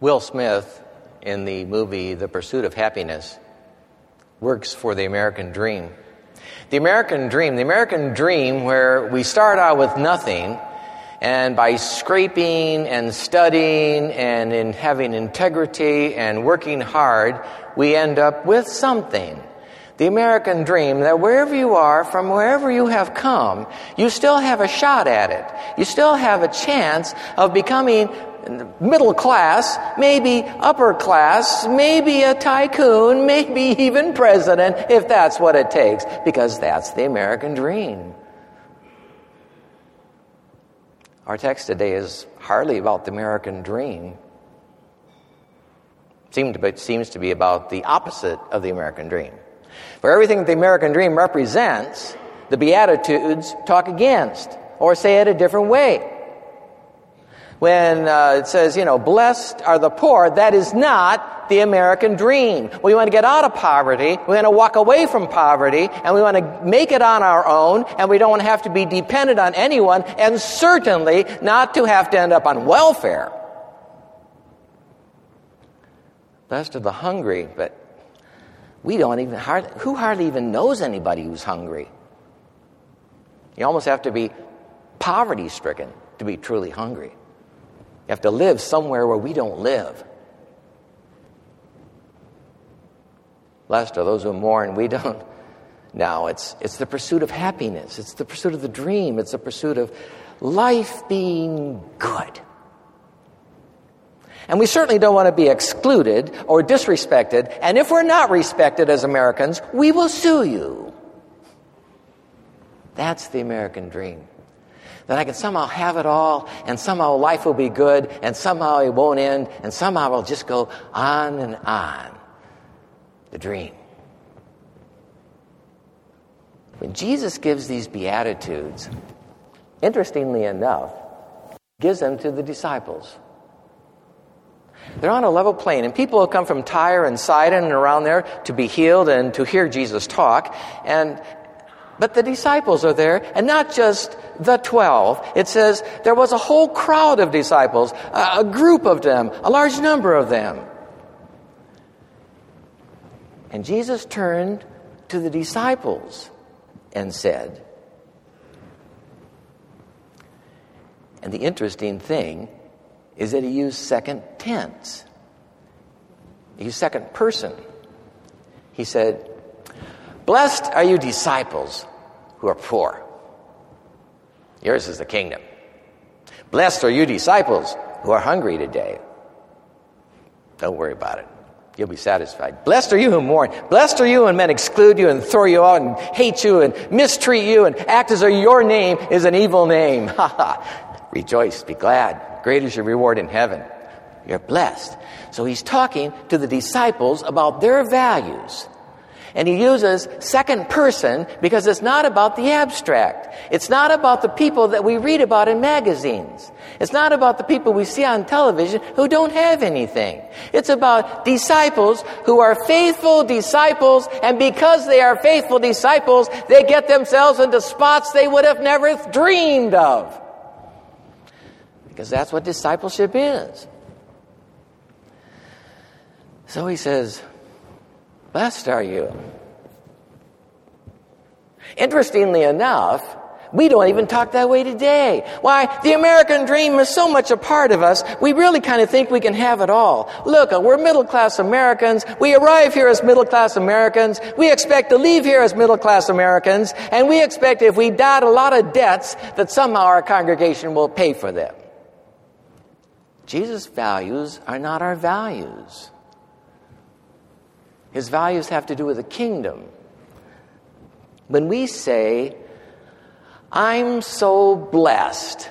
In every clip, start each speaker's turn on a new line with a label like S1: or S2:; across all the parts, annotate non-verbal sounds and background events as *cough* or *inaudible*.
S1: Will Smith, in the movie The Pursuit of Happiness, works for the American dream. The American dream, the American dream where we start out with nothing, and by scraping and studying and in having integrity and working hard, we end up with something. The American dream that wherever you are, from wherever you have come, you still have a shot at it. You still have a chance of becoming middle class, maybe upper class, maybe a tycoon, *laughs* maybe even president, if that's what it takes, because that's the American dream. Our text today is hardly about the American dream. It seems to be about the opposite of the American dream. For everything that the American dream represents, the Beatitudes talk against, or say it a different way when uh, it says, you know, blessed are the poor, that is not the American dream. We want to get out of poverty, we want to walk away from poverty, and we want to make it on our own, and we don't want to have to be dependent on anyone, and certainly not to have to end up on welfare. Blessed are the hungry, but we don't even, hardly, who hardly even knows anybody who's hungry? You almost have to be poverty stricken to be truly hungry. You have to live somewhere where we don't live. Blessed are those who mourn. We don't. Now, it's, it's the pursuit of happiness. It's the pursuit of the dream. It's the pursuit of life being good. And we certainly don't want to be excluded or disrespected. And if we're not respected as Americans, we will sue you. That's the American dream that I can somehow have it all, and somehow life will be good, and somehow it won't end, and somehow it'll just go on and on. The dream. When Jesus gives these Beatitudes, interestingly enough, gives them to the disciples. They're on a level plane, and people have come from Tyre and Sidon and around there to be healed and to hear Jesus talk. And, but the disciples are there, and not just the twelve. It says there was a whole crowd of disciples, a group of them, a large number of them. And Jesus turned to the disciples and said, and the interesting thing is that he used second tense. He used second person. He said, Blessed are you disciples who are poor. Yours is the kingdom. Blessed are you disciples who are hungry today. Don't worry about it. You'll be satisfied. Blessed are you who mourn. Blessed are you when men exclude you and throw you out and hate you and mistreat you and act as though your name is an evil name. *laughs* Ha ha. Rejoice, be glad. Great is your reward in heaven. You're blessed. So he's talking to the disciples about their values. And he uses second person because it's not about the abstract. It's not about the people that we read about in magazines. It's not about the people we see on television who don't have anything. It's about disciples who are faithful disciples, and because they are faithful disciples, they get themselves into spots they would have never dreamed of. Because that's what discipleship is. So he says, Blessed are you. Interestingly enough, we don't even talk that way today. Why? The American dream is so much a part of us, we really kind of think we can have it all. Look, uh, we're middle class Americans. We arrive here as middle class Americans. We expect to leave here as middle class Americans. And we expect if we dot a lot of debts, that somehow our congregation will pay for them. Jesus' values are not our values. His values have to do with the kingdom. When we say, I'm so blessed,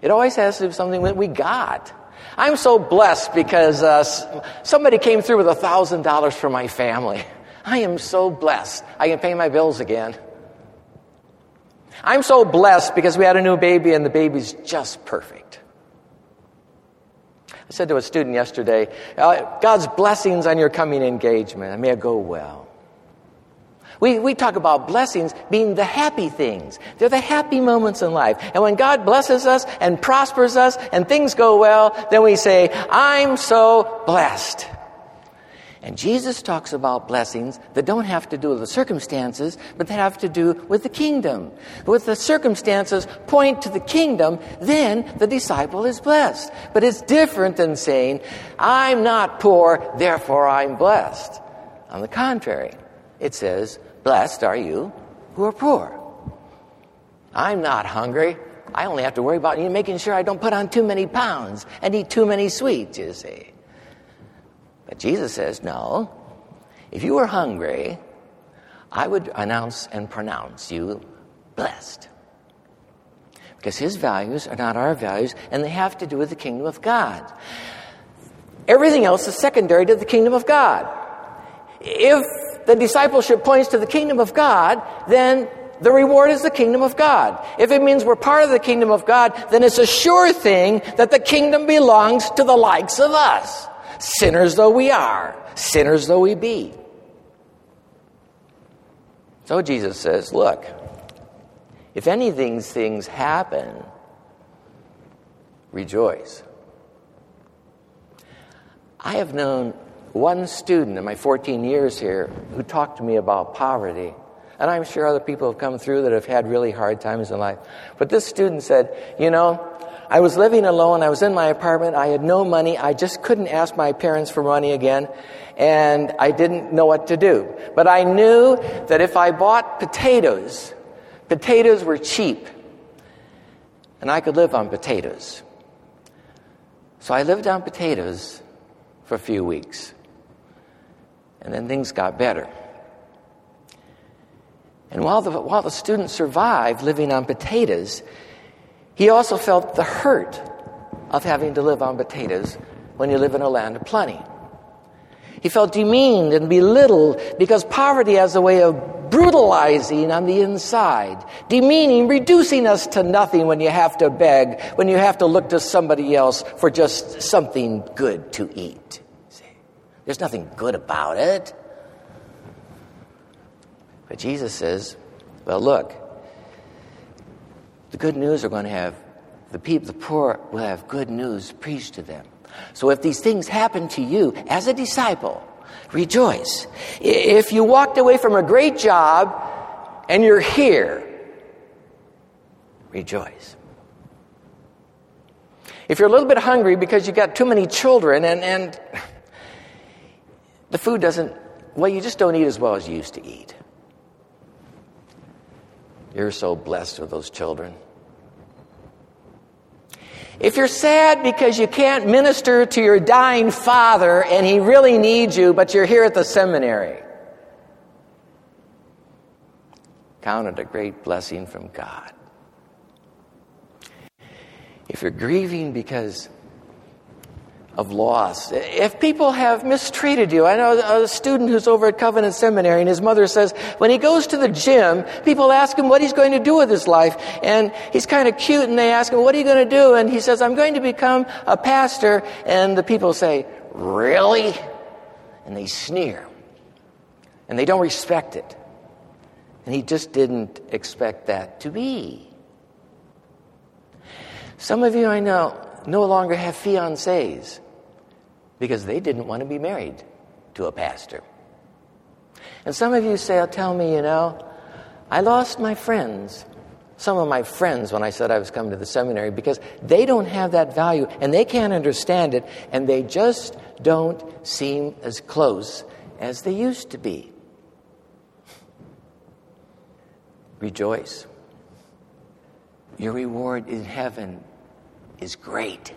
S1: it always has to do with something that we got. I'm so blessed because uh, somebody came through with a $1,000 for my family. I am so blessed. I can pay my bills again. I'm so blessed because we had a new baby and the baby's just perfect. I said to a student yesterday, uh, God's blessings on your coming engagement. May it go well. We, we talk about blessings being the happy things. They're the happy moments in life. And when God blesses us and prospers us and things go well, then we say, I'm so blessed. And Jesus talks about blessings that don't have to do with the circumstances, but that have to do with the kingdom. With the circumstances point to the kingdom, then the disciple is blessed. But it's different than saying, I'm not poor, therefore I'm blessed. On the contrary, it says, Blessed are you who are poor. I'm not hungry. I only have to worry about making sure I don't put on too many pounds and eat too many sweets, you see. But Jesus says, no. If you were hungry, I would announce and pronounce you blessed. Because his values are not our values, and they have to do with the kingdom of God. Everything else is secondary to the kingdom of God. If the discipleship points to the kingdom of God, then the reward is the kingdom of God. If it means we're part of the kingdom of God, then it's a sure thing that the kingdom belongs to the likes of us sinners though we are, sinners though we be. So Jesus says, look, if any of these things happen, rejoice. I have known one student in my 14 years here who talked to me about poverty. And I'm sure other people have come through that have had really hard times in life. But this student said, You know, I was living alone. I was in my apartment. I had no money. I just couldn't ask my parents for money again. And I didn't know what to do. But I knew that if I bought potatoes, potatoes were cheap. And I could live on potatoes. So I lived on potatoes for a few weeks. And then things got better. And while the, while the student survived living on potatoes, he also felt the hurt of having to live on potatoes when you live in a land of plenty. He felt demeaned and belittled because poverty has a way of brutalizing on the inside, demeaning, reducing us to nothing when you have to beg, when you have to look to somebody else for just something good to eat. See? There's nothing good about it. But Jesus says, well, look, the good news are going to have, the people, the poor will have good news preached to them. So if these things happen to you as a disciple, rejoice. If you walked away from a great job and you're here, rejoice. If you're a little bit hungry because you've got too many children and, and *laughs* the food doesn't, well, you just don't eat as well as you used to eat. You're so blessed with those children. If you're sad because you can't minister to your dying father and he really needs you, but you're here at the seminary, count it a great blessing from God. If you're grieving because of loss. If people have mistreated you, I know a student who's over at Covenant Seminary and his mother says when he goes to the gym, people ask him what he's going to do with his life. And he's kind of cute and they ask him, what are you going to do? And he says, I'm going to become a pastor. And the people say, really? And they sneer. And they don't respect it. And he just didn't expect that to be. Some of you I know no longer have fiancés because they didn't want to be married to a pastor. And some of you say, oh, tell me, you know, I lost my friends, some of my friends, when I said I was coming to the seminary because they don't have that value and they can't understand it and they just don't seem as close as they used to be. Rejoice. Your reward in heaven is great.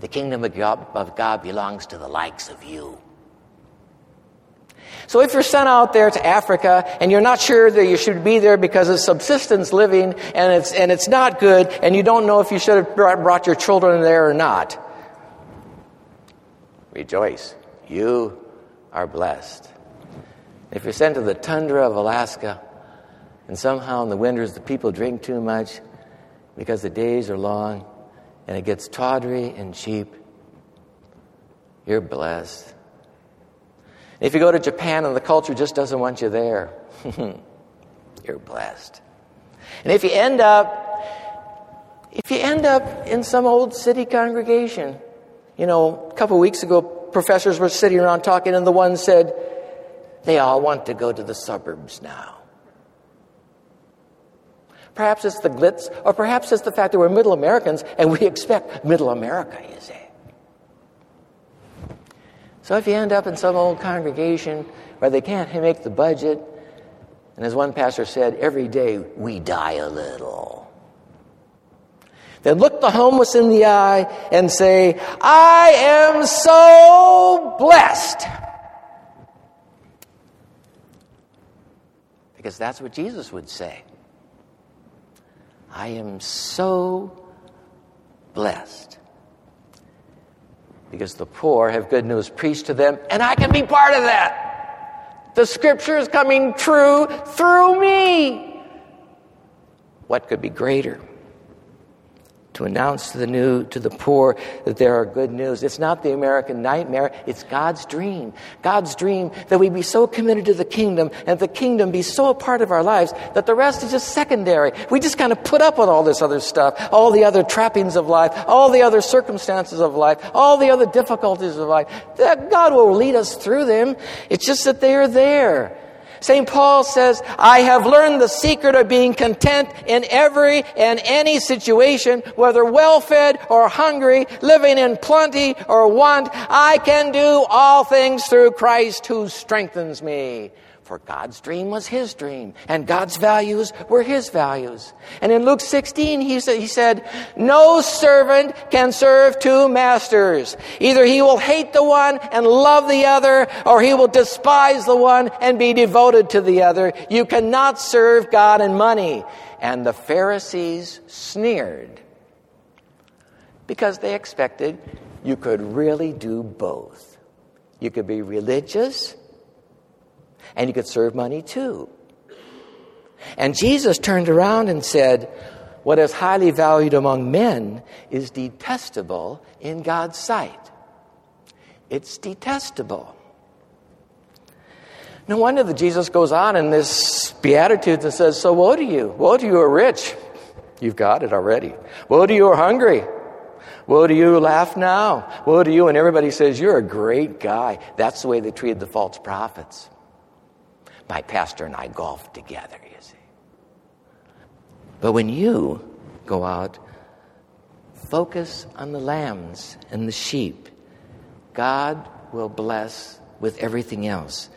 S1: The kingdom of God, belongs to the likes of you. So if you're sent out there to Africa and you're not sure that you should be there because it's subsistence living and it's, and it's not good and you don't know if you should have brought your children there or not, rejoice. You are blessed. If you're sent to the tundra of Alaska and somehow in the winters the people drink too much because the days are long and it gets tawdry and cheap, you're blessed. If you go to Japan and the culture just doesn't want you there, *laughs* you're blessed. And if you end up if you end up in some old city congregation, you know, a couple weeks ago, professors were sitting around talking, and the one said, they all want to go to the suburbs now. Perhaps it's the glitz, or perhaps it's the fact that we're middle Americans and we expect middle America, you see. So if you end up in some old congregation where they can't make the budget, and as one pastor said, every day we die a little. Then look the homeless in the eye and say, I am so blessed. Because that's what Jesus would say. I am so blessed. Because the poor have good news preached to them, and I can be part of that. The scripture is coming true through me. What could be greater? To announce to the new to the poor that there are good news. It's not the American nightmare, it's God's dream. God's dream that we be so committed to the kingdom and the kingdom be so a part of our lives that the rest is just secondary. We just kind of put up with all this other stuff, all the other trappings of life, all the other circumstances of life, all the other difficulties of life. That God will lead us through them. It's just that they are there. St. Paul says, I have learned the secret of being content in every and any situation, whether well fed or hungry, living in plenty or want. I can do all things through Christ who strengthens me. For God's dream was his dream, and God's values were his values. And in Luke 16, he said, he said, No servant can serve two masters. Either he will hate the one and love the other, or he will despise the one and be devoted to the other. You cannot serve God and money. And the Pharisees sneered because they expected you could really do both. You could be religious and you could serve money too. And Jesus turned around and said, What is highly valued among men is detestable in God's sight. It's detestable. No wonder that Jesus goes on in this Beatitudes and says, So woe to you. Woe to you who are rich. You've got it already. Woe to you who are hungry. Woe to you, who laugh now. Woe to you, and everybody says, You're a great guy. That's the way they treated the false prophets my pastor and I golf together, you see. But when you go out, focus on the lambs and the sheep. God will bless with everything else.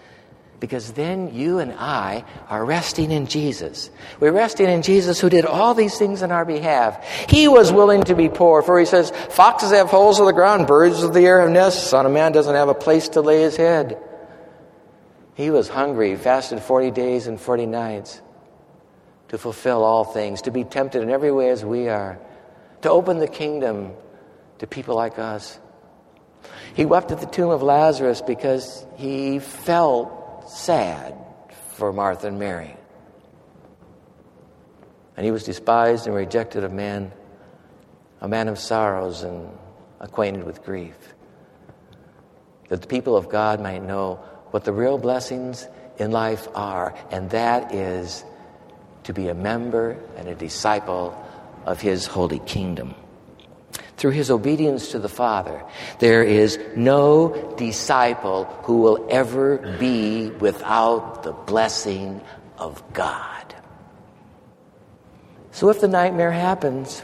S1: Because then you and I are resting in Jesus. We're resting in Jesus who did all these things on our behalf. He was willing to be poor, for he says, Foxes have holes in the ground, birds of the air have nests, Son of Man doesn't have a place to lay his head. He was hungry, fasted 40 days and 40 nights to fulfill all things, to be tempted in every way as we are, to open the kingdom to people like us. He wept at the tomb of Lazarus because he felt sad for Martha and Mary. And he was despised and rejected of men, a man of sorrows and acquainted with grief. That the people of God might know what the real blessings in life are, and that is to be a member and a disciple of His holy kingdom. Through his obedience to the Father, there is no disciple who will ever be without the blessing of God. So if the nightmare happens,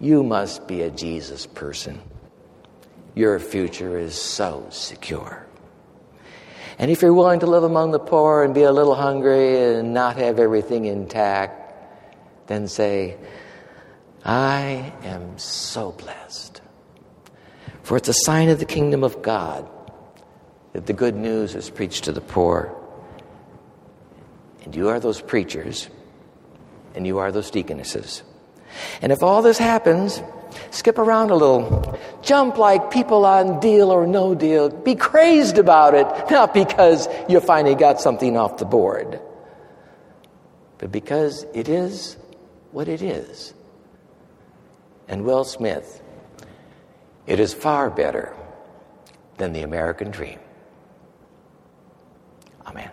S1: you must be a Jesus person. Your future is so secure. And if you're willing to live among the poor and be a little hungry and not have everything intact, then say, I am so blessed. For it's a sign of the kingdom of God that the good news is preached to the poor. And you are those preachers, and you are those deaconesses. And if all this happens, skip around a little, jump like people on deal or no deal, be crazed about it, *laughs* not because you finally got something off the board, but because it is what it is. And Will Smith, it is far better than the American dream. Amen.